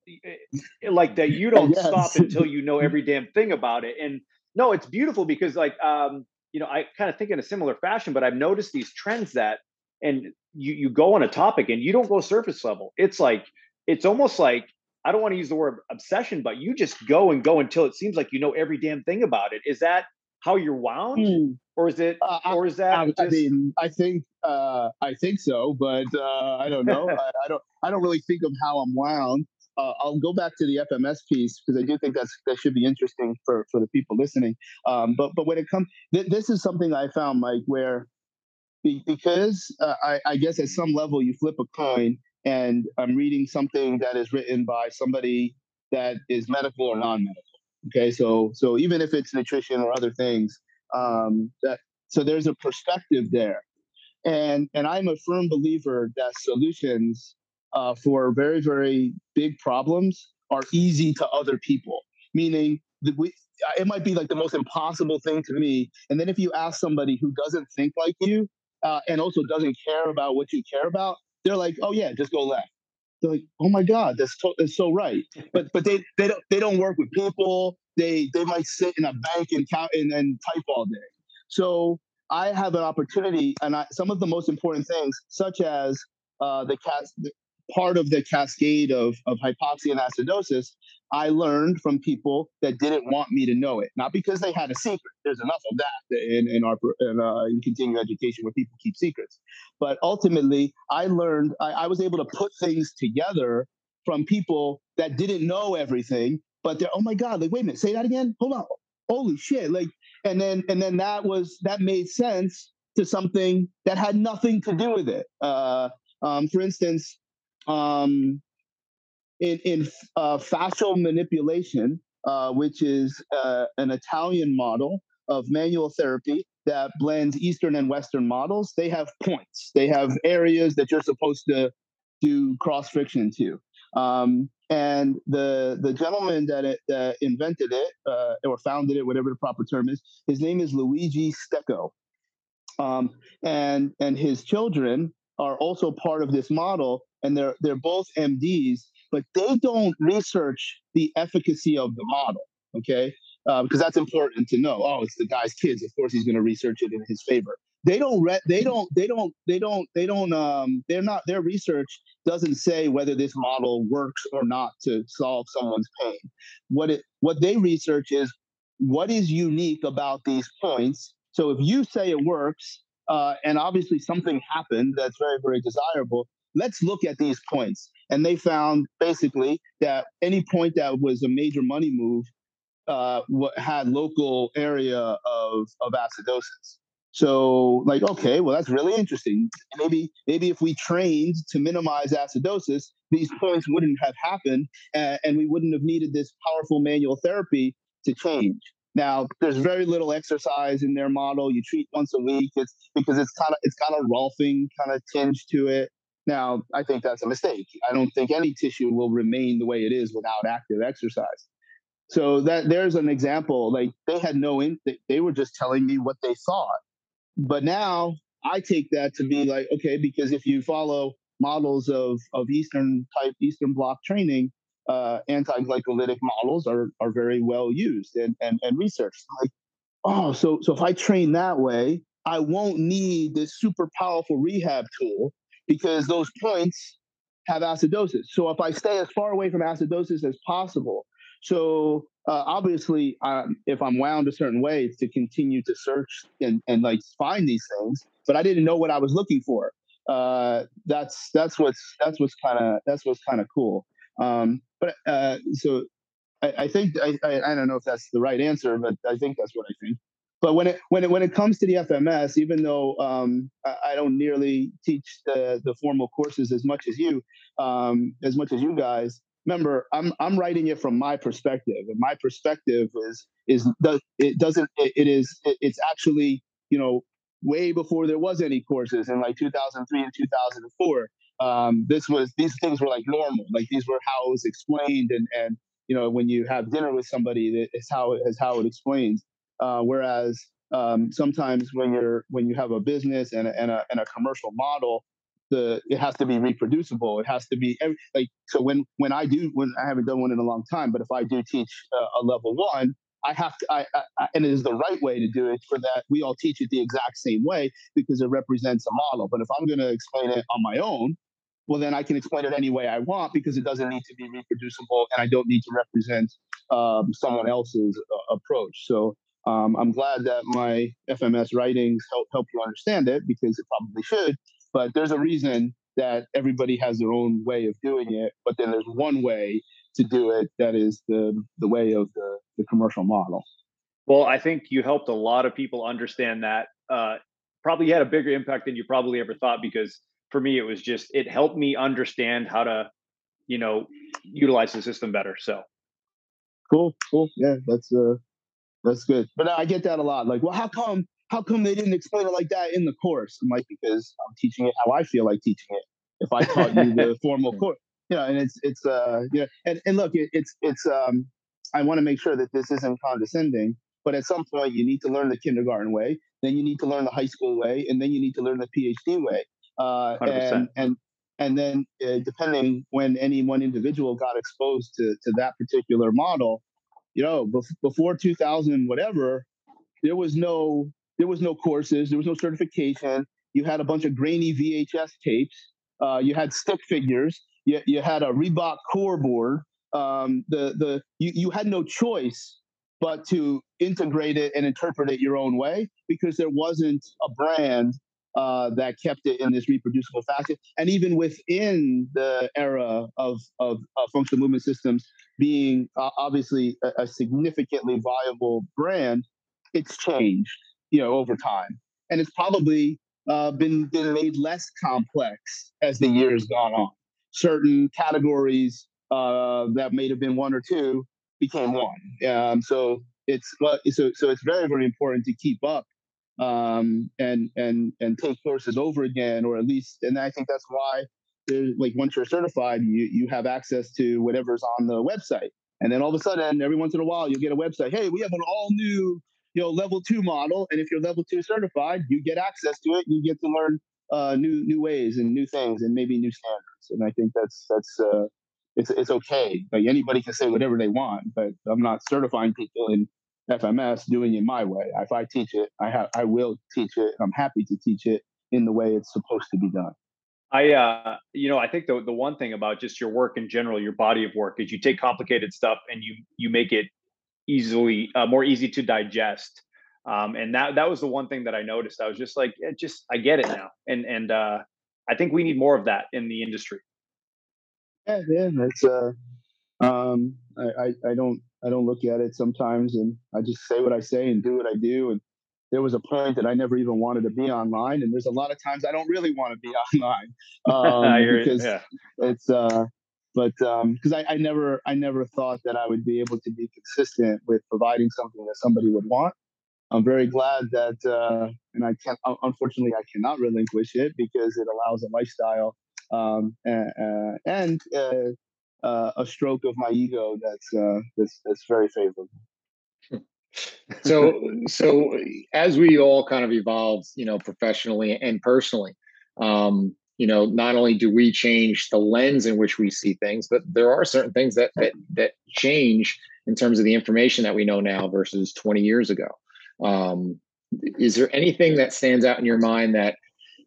like that you don't yes. stop until you know every damn thing about it. And no, it's beautiful because like um, you know, I kind of think in a similar fashion, but I've noticed these trends that, and you you go on a topic and you don't go surface level. It's like it's almost like I don't want to use the word obsession, but you just go and go until it seems like you know every damn thing about it. Is that how you're wound, mm. or is it, uh, or is that? I, just... I mean, I think uh, I think so, but uh, I don't know. I, I, don't I don't really think of how I'm wound uh, I'll go back to the FMS piece because I do think that's that should be interesting for for the people listening. Um, but but when it comes, th- this is something I found, Mike, where be- because uh, I, I guess at some level you flip a coin, and I'm reading something that is written by somebody that is medical or non-medical. Okay, so so even if it's nutrition or other things, um, that So there's a perspective there. And, and I'm a firm believer that solutions uh, for very, very big problems are easy to other people, meaning that we, it might be like the most impossible thing to me. And then if you ask somebody who doesn't think like you uh, and also doesn't care about what you care about, they're like, oh yeah, just go left. They're like, oh my god, that's, to- that's so right. But but they they don't they don't work with people. They they might sit in a bank and count and, and type all day. So I have an opportunity, and I, some of the most important things, such as uh, the, cas- the part of the cascade of, of hypoxia and acidosis, I learned from people that didn't want me to know it. Not because they had a secret. There's enough of that in, in our in, uh, in continuing education where people keep secrets. But ultimately, I learned I, I was able to put things together from people that didn't know everything, but they're oh my god, like wait a minute, say that again. Hold on, holy shit, like and then and then that was that made sense to something that had nothing to do with it. Uh, um, for instance, um, in in uh, fascial manipulation, uh, which is uh, an Italian model of manual therapy that blends Eastern and Western models. They have points. They have areas that you're supposed to do cross friction to. Um, and the the gentleman that it, that invented it uh, or founded it, whatever the proper term is, his name is Luigi Stecco, um, and and his children are also part of this model, and they're they're both MDs, but they don't research the efficacy of the model. Okay, uh, because that's important to know. Oh, it's the guy's kids. Of course, he's going to research it in his favor. They don't. Re- they don't. They don't. They don't. They don't. Um, they're not. Their research doesn't say whether this model works or not to solve someone's pain. What it. What they research is what is unique about these points. So if you say it works, uh, and obviously something happened that's very very desirable, let's look at these points. And they found basically that any point that was a major money move uh, had local area of, of acidosis. So, like, okay, well, that's really interesting. Maybe, maybe if we trained to minimize acidosis, these points wouldn't have happened, uh, and we wouldn't have needed this powerful manual therapy to change. Now, there's very little exercise in their model. You treat once a week. It's because it's kind of it's kind of rolfing kind of tinge to it. Now, I think that's a mistake. I don't think any tissue will remain the way it is without active exercise. So that there's an example. Like they had no in, they were just telling me what they thought. But now I take that to be like, okay, because if you follow models of, of Eastern type, Eastern bloc training, uh, anti-glycolytic models are, are very well used and, and, and researched. Like, oh, so, so if I train that way, I won't need this super powerful rehab tool because those points have acidosis. So if I stay as far away from acidosis as possible, so uh, obviously, um, if I'm wound a certain way, to continue to search and, and like find these things. But I didn't know what I was looking for. Uh, that's that's what's that's what's kind of that's what's kind of cool. Um, but uh, so I, I think I, I, I don't know if that's the right answer, but I think that's what I think. But when it when it when it comes to the FMS, even though um, I, I, don't nearly teach the the formal courses as much as you, um, as much as you guys, remember i'm i'm writing it from my perspective and my perspective is is does it doesn't it, it is it, it's actually you know way before there was any courses in like 2003 and 2004 um, this was these things were like normal like these were how it was explained and and you know when you have dinner with somebody it's how it is how it explains uh, whereas um, sometimes when you're when you have a business and a, and a, and a commercial model the it has to be reproducible. It has to be every, like so. When when I do when I haven't done one in a long time, but if I do teach a, a level one, I have to. I, I, and it is the right way to do it. For that, we all teach it the exact same way because it represents a model. But if I'm going to explain it on my own, well, then I can explain it any way I want because it doesn't need to be reproducible, and I don't need to represent um, someone else's uh, approach. So. Um, I'm glad that my FMS writings help help you understand it because it probably should but there's a reason that everybody has their own way of doing it, but then there's one way to do it that is the the way of the, the commercial model. Well, I think you helped a lot of people understand that. Uh, probably had a bigger impact than you probably ever thought because for me it was just it helped me understand how to, you know, utilize the system better. So cool, cool. Yeah, that's uh that's good. But I get that a lot. Like, well, how come how come they didn't explain it like that in the course? I'm like, because I'm teaching it how I feel like teaching it. If I taught you the formal course, you know, and it's it's uh you know, and and look, it, it's it's um I want to make sure that this isn't condescending, but at some point you need to learn the kindergarten way, then you need to learn the high school way, and then you need to learn the PhD way. Uh, and and and then uh, depending when any one individual got exposed to to that particular model, you know, before 2000 whatever, there was no there was no courses, there was no certification. You had a bunch of grainy VHS tapes. Uh, you had stick figures. You, you had a Reebok core board. Um, the the you, you had no choice but to integrate it and interpret it your own way because there wasn't a brand uh, that kept it in this reproducible fashion. And even within the era of, of, functional movement systems being uh, obviously a, a, significantly viable brand, it's changed, you know, over time. And it's probably uh, been, been made less complex as the years gone on. Certain categories uh, that may have been one or two became one. Um, so it's so so it's very very important to keep up um, and and and take courses over again, or at least, and I think that's why like once you're certified, you you have access to whatever's on the website, and then all of a sudden, every once in a while, you'll get a website. Hey, we have an all new you know level two model, and if you're level two certified, you get access to it. You get to learn uh, new new ways and new things, and maybe new standards. And I think that's that's uh, it's it's okay. Like anybody can say whatever they want, but I'm not certifying people in FMS doing it my way. If I teach it, I have I will teach it. I'm happy to teach it in the way it's supposed to be done. I uh you know, I think the the one thing about just your work in general, your body of work is you take complicated stuff and you you make it easily uh, more easy to digest. Um, and that that was the one thing that I noticed. I was just like, it just I get it now. And and uh I think we need more of that in the industry. Yeah, yeah, that's uh um I, I, I don't I don't look at it sometimes, and I just say what I say and do what I do. And there was a point that I never even wanted to be online, and there's a lot of times I don't really want to be online um, because yeah. it's. Uh, but because um, I, I never I never thought that I would be able to be consistent with providing something that somebody would want. I'm very glad that, uh, and I can't. Unfortunately, I cannot relinquish it because it allows a lifestyle um, and, and uh, uh, a stroke of my ego that's uh, that's that's very favorable. so so as we all kind of evolve, you know, professionally and personally, um, you know, not only do we change the lens in which we see things, but there are certain things that that that change in terms of the information that we know now versus 20 years ago. Um, is there anything that stands out in your mind that,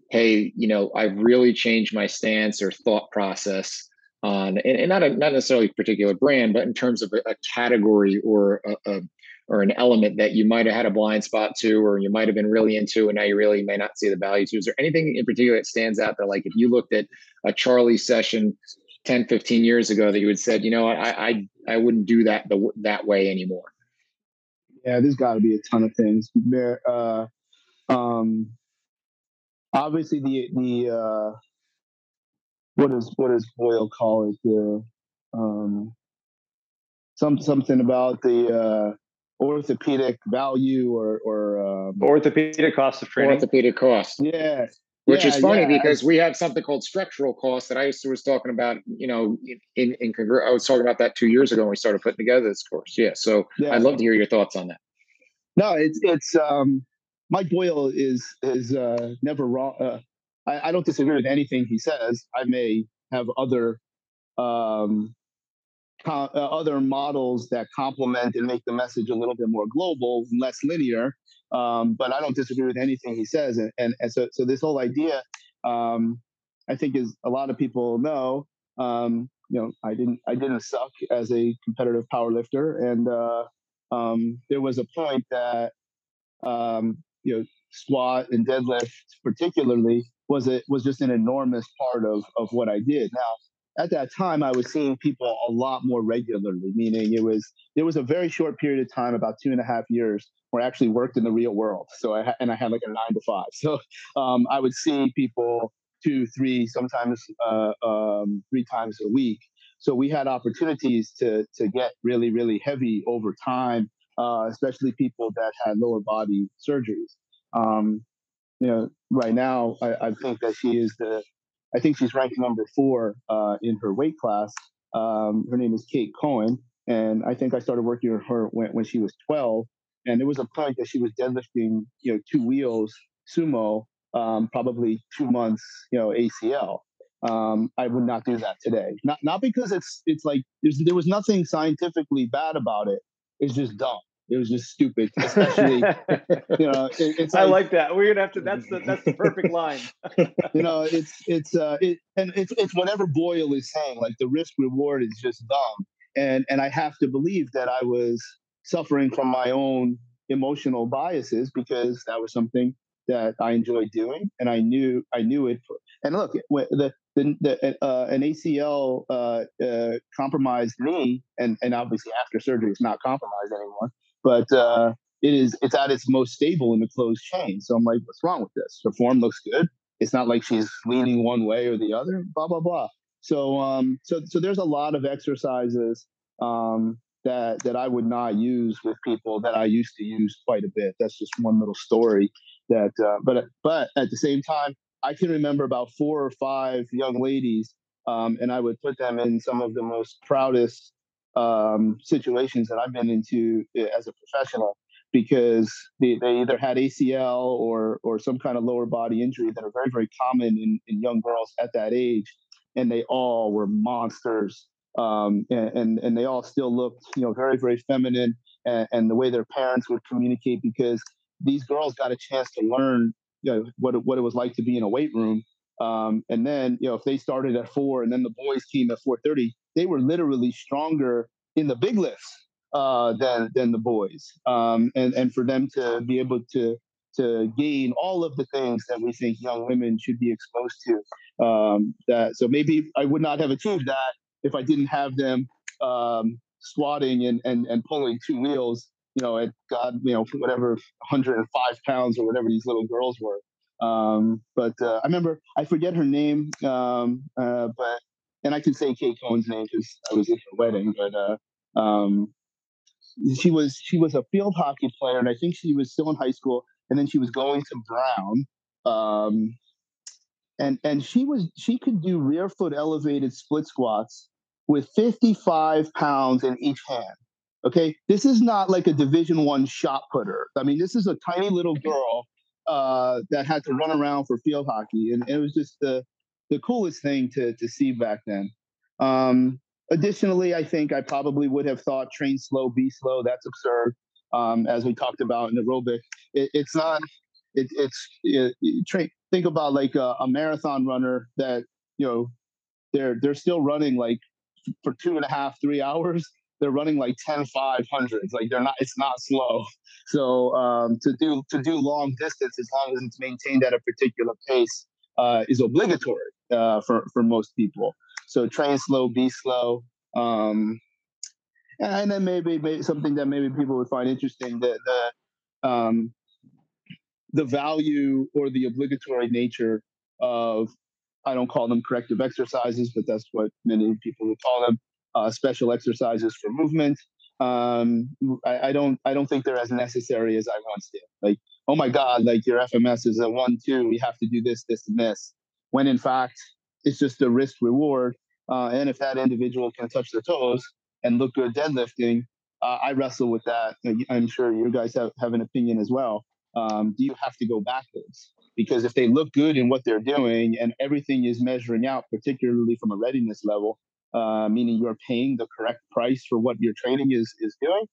hey, you know, I've really changed my stance or thought process on and, and not a, not necessarily a particular brand, but in terms of a, a category or a, a, or an element that you might have had a blind spot to, or you might have been really into, and now you really may not see the value to. Is there anything in particular that stands out that, like, if you looked at a Charlie session 10, 15 years ago, that you would said, you know, I I I wouldn't do that the, that way anymore. Yeah, there's got to be a ton of things. There, uh, um, obviously the the uh, what is what does Boyle call it? The um, some something about the uh, orthopedic value or or um, orthopedic cost of training. Orthopedic cost. Yeah. Which yeah, is funny yeah. because we have something called structural cost that I used to was talking about, you know, in in congr- I was talking about that two years ago when we started putting together this course. Yeah. So yeah. I'd love to hear your thoughts on that. No, it's it's um Mike Boyle is is uh never wrong uh, I, I, don't disagree with anything he says. I may have other um, co- uh, other models that complement and make the message a little bit more global, less linear. Um, but I don't disagree with anything he says. And, and, and so, so this whole idea, um, I think, is a lot of people know. Um, you know, I didn't I didn't suck as a competitive power lifter, and uh, um, there was a point that um, you know squat and deadlift particularly was it was just an enormous part of of what I did. Now, at that time, I was seeing people a lot more regularly. Meaning, it was there was a very short period of time, about two and a half years, where I actually worked in the real world. So I and I had like a nine to five. So um, I would see people two, three, sometimes uh, um, three times a week. So we had opportunities to to get really, really heavy over time, uh, especially people that had lower body surgeries. Um, you know, right now, I, I, think that she is the, I think she's ranked number four uh, in her weight class. Um, her name is Kate Cohen, and I think I started working with her when, when she was 12. And there was a point that she was deadlifting, you know, two wheels sumo, um, probably two months, you know, ACL. Um, I would not do that today. Not not because it's it's like there was nothing scientifically bad about it. It's just dumb. It was just stupid, especially you know. It, it's like, I like that. We're gonna have to. That's the that's the perfect line. you know, it's it's uh, it, and it's it's whatever Boyle is saying. Like the risk reward is just dumb, and and I have to believe that I was suffering from my own emotional biases because that was something that I enjoyed doing, and I knew I knew it. And look, the the, the uh, an ACL uh, uh, compromised me, and and obviously after surgery, it's not compromised anymore but uh, it is it's at its most stable in the closed chain. So I'm like, what's wrong with this? Her form looks good. It's not like she's leaning one way or the other. Blah blah blah. So um, so so there's a lot of exercises um, that that I would not use with people that I used to use quite a bit. That's just one little story. That uh, but but at the same time, I can remember about four or five young ladies, um, and I would put them in some of the most proudest um, situations that I've been into eh, as a professional because they, they either had ACL or or some kind of lower body injury that are very very common in, in young girls at that age, and they all were monsters. Um, and, and, and they all still looked you know very very feminine and, and the way their parents would communicate because these girls got a chance to learn you know what what it was like to be in a weight room um, and then, you know, if they started at four and then the boys came at 4:30, they were literally stronger in the big lifts uh, than than the boys. Um, and and for them to be able to to gain all of the things that we think young women should be exposed to. Um, that so maybe I would not have achieved that if I didn't have them um, squatting and, and and pulling two wheels. You know, at God, you know, whatever 105 pounds or whatever these little girls were. Um, but uh, I remember I forget her name, um, uh, but and I can say Kate Cohen's name because I was at her wedding. But uh, um, she was she was a field hockey player, and I think she was still in high school. And then she was going to Brown, um, and and she was she could do rear foot elevated split squats with 55 pounds in each hand. Okay, this is not like a Division One shot putter. I mean, this is a tiny little girl uh, that had to run around for field hockey, and it was just the the coolest thing to to see back then. Um, additionally, I think I probably would have thought train slow, be slow. That's absurd. Um, as we talked about in aerobic, it, it's not. It, it's it, train. Think about like a, a marathon runner that you know they're they're still running like for two and a half, three hours they're running like 10 500s like they're not it's not slow so um, to do to do long distance as long as it's maintained at a particular pace uh, is obligatory uh, for for most people so train slow be slow um, and then maybe, maybe, something that maybe people would find interesting the the um, the value or the obligatory nature of I don't call them corrective exercises, but that's what many people would call them uh, special exercises for movement. Um, I, I, don't I don't think they're as necessary as I once did. Like, oh my God, like your FMS is a one two, we have to do this, this, and this. When in fact, it's just a risk reward. Uh, and if that individual can touch their toes and look good deadlifting, uh, I wrestle with that. I'm sure you guys have, have an opinion as well. Um, do you have to go backwards? Because if they look good in what they're doing and everything is measuring out, particularly from a readiness level, uh, meaning you're paying the correct price for what your training is is doing?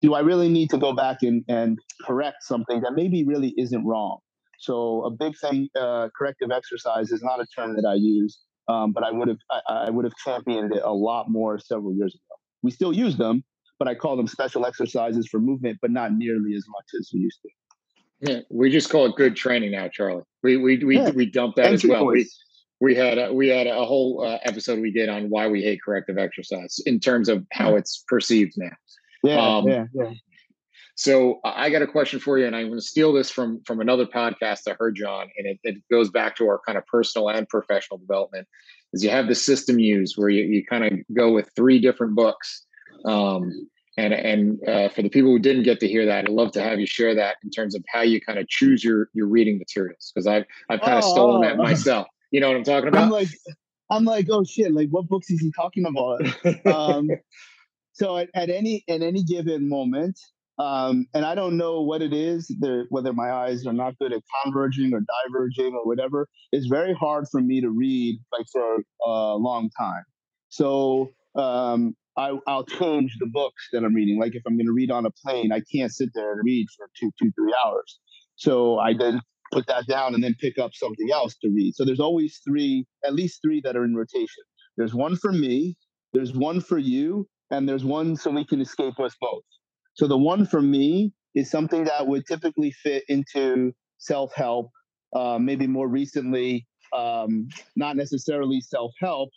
Do I really need to go back and, and correct something that maybe really isn't wrong? So a big thing, uh, corrective exercise is not a term that I use, um, but I would have I, I would have championed it a lot more several years ago. We still use them, but I call them special exercises for movement, but not nearly as much as we used to. Yeah, we just call it good training now, Charlie. We we we, yeah. we dump that as well. We, we had a, we had a whole uh, episode we did on why we hate corrective exercise in terms of how it's perceived now. Yeah, um, yeah, yeah. So I got a question for you, and I'm going to steal this from from another podcast I heard John, and it, it goes back to our kind of personal and professional development. Is you have the system use where you, you kind of go with three different books, um, And and uh, for the people who didn't get to hear that, I'd love to have you share that in terms of how you kind of choose your your reading materials because I've I've kind of oh, stolen that oh. myself. You know what I'm talking about? I'm like, I'm like, oh shit! Like, what books is he talking about? um, so at, at any at any given moment, um, and I don't know what it is, whether my eyes are not good at converging or diverging or whatever. It's very hard for me to read like for a long time. So um, I, will change the books that I'm reading. Like if I'm going to read on a plane, I can't sit there and read for two, two, three hours. So I then put that down and then pick up something else to read. So there's always three, at least three that are in rotation. There's one for me, there's one for you, and there's one so we can escape us both. So the one for me is something that would typically fit into self-help, uh, maybe more recently, um, not necessarily self-help,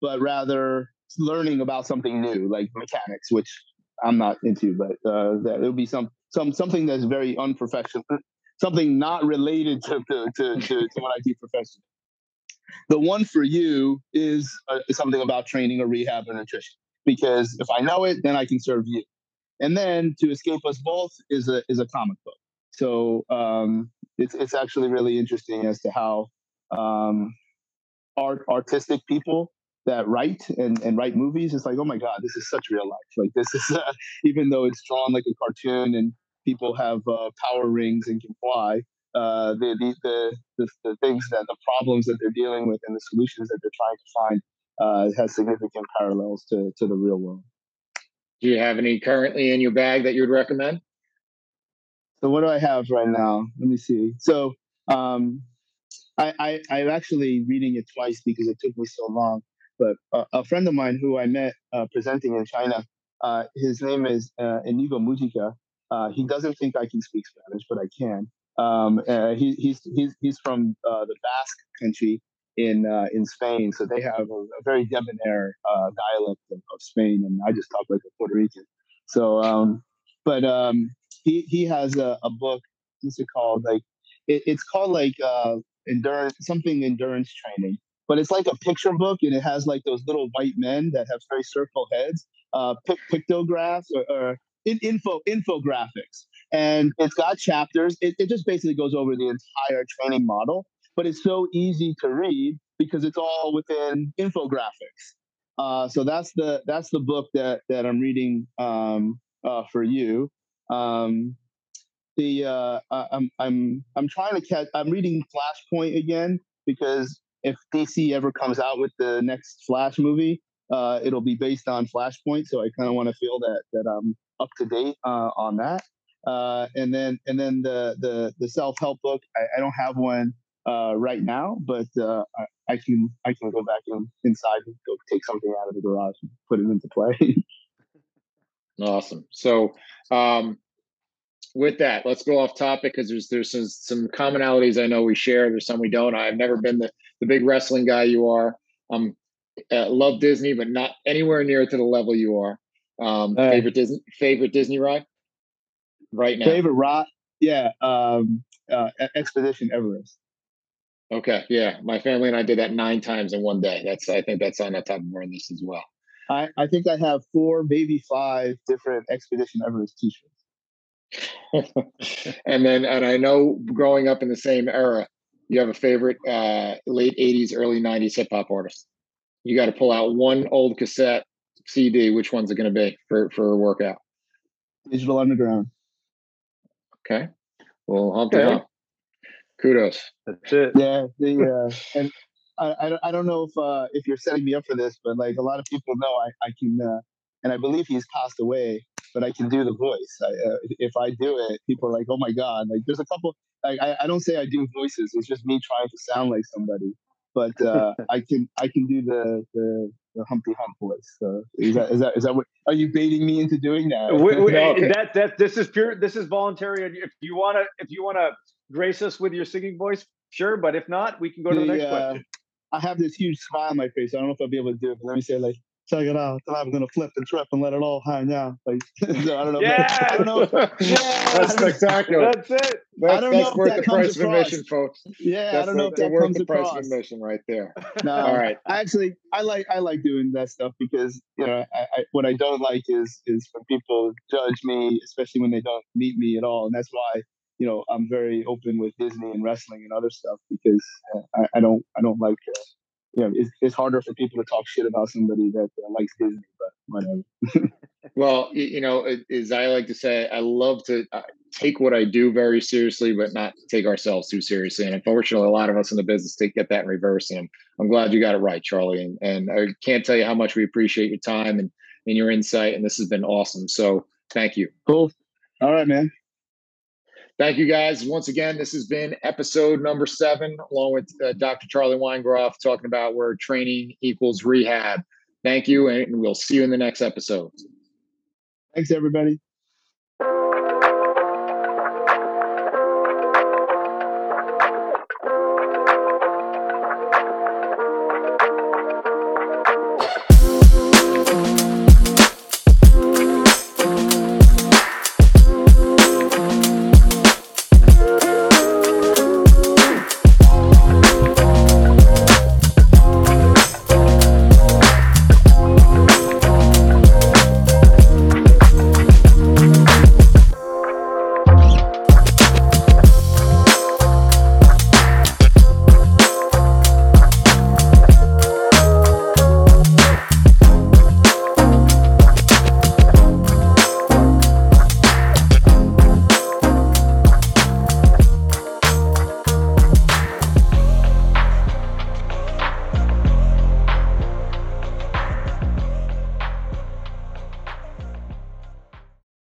but rather learning about something new, like mechanics, which I'm not into, but uh, that it would be some some something that's very unprofessional, something not related to to, to, to, to what I do professionally. The one for you is uh, something about training or rehab or nutrition, because if I know it, then I can serve you. And then to escape us both is a is a comic book. So um, it's it's actually really interesting as to how um, art artistic people that write and, and write movies it's like oh my god this is such real life like this is uh, even though it's drawn like a cartoon and people have uh, power rings and can fly uh, the, the, the, the, the things that the problems that they're dealing with and the solutions that they're trying to find uh, has significant parallels to, to the real world do you have any currently in your bag that you would recommend? So what do I have right now? Let me see. So um, I, I I'm actually reading it twice because it took me so long. But uh, a friend of mine who I met uh, presenting in China, uh, his name is uh, Inigo Mujika. Uh, he doesn't think I can speak Spanish, but I can. Um, uh, he, he's he's he's from the Basque country, in uh, in Spain, so they have a, a very debonair uh, dialect of, of, Spain, and I just talk like a Puerto Rican. So, um, but um, he he has a, a, book. What's it called? Like it, it's called like uh, endurance something endurance training, but it's like a picture book, and it has like those little white men that have very circle heads, uh, pictographs or, or in, info infographics, and it's got chapters. It, it just basically goes over the entire training model but it's so easy to read because it's all within infographics. Uh, so that's the that's the book that that I'm reading um, uh, for you. Um, the uh, I'm I'm I'm trying to catch. I'm reading Flashpoint again because if DC ever comes out with the next Flash movie, uh, it'll be based on Flashpoint. So I kind of want to feel that that I'm up to date uh, on that. Uh, and then and then the the the self help book. I, I, don't have one uh, right now, but uh, I, I, can I can go back in, inside and go take something out of the garage and put it into play. awesome. So um, with that, let's go off topic because there's there's some, some commonalities I know we share. There's some we don't. I've never been the the big wrestling guy you are. Um, uh, love Disney, but not anywhere near to the level you are. Um, uh, favorite Disney favorite Disney ride right now. Favorite ride, yeah. Um, uh, Expedition Everest. Okay, yeah, my family and I did that nine times in one day. That's I think that's on the top of our list as well. I, I think I have four, maybe five different Expedition Everest T-shirts. and then, and I know growing up in the same era, you have a favorite uh, late '80s, early '90s hip hop artist. You got to pull out one old cassette CD. Which one's it going to be for for a workout? Digital Underground. Okay, well, hump okay kudos. That's it. Yeah, the uh, and I, I don't know if uh, if you're setting me up for this, but like a lot of people know, I I can uh, and I believe he's passed away, but I can do the voice. I, uh, if I do it, people are like, oh my god! Like there's a couple. Like I, I don't say I do voices. It's just me trying to sound like somebody. But uh, I can I can do the the, the Humpty Hump voice. So is that is that is that what? Are you baiting me into doing that? Wait, wait, no, okay. That that this is pure. This is voluntary. If you wanna if you wanna grace us with your singing voice? Sure, but if not, we can go to the, the next uh, question. I have this huge smile on my face. I don't know if I'll be able to do it, but let me say like check it out. I'm gonna flip and trip and let it all hang out. Like so I don't know. Yeah, I don't know. Yeah, that's spectacular. That's it. That's, I don't that's know if worth that the price of across. admission, folks. Yeah, That's I don't know if that worth comes the price across. of admission right there. No, All right. I actually I like I like doing that stuff because you know I, I, what I don't like is is when people judge me, especially when they don't meet me at all, and that's why you know I'm very open with Disney and wrestling and other stuff because uh, I, I don't I don't like uh, you know it's, it's harder for people to talk shit about somebody that uh, likes Disney, but whatever. Well, you know, it- as I like to say, I love to uh, take what I do very seriously, but not take ourselves too seriously. And unfortunately, a lot of us in the business take get that in reverse. And I'm, I'm glad you got it right, Charlie. And, and I can't tell you how much we appreciate your time and, and your insight. And this has been awesome. So thank you. Cool. All right, man. Thank you guys. Once again, this has been episode number seven, along with uh, Dr. Charlie Weingroff talking about where training equals rehab. Thank you. And we'll see you in the next episode. Thanks, everybody.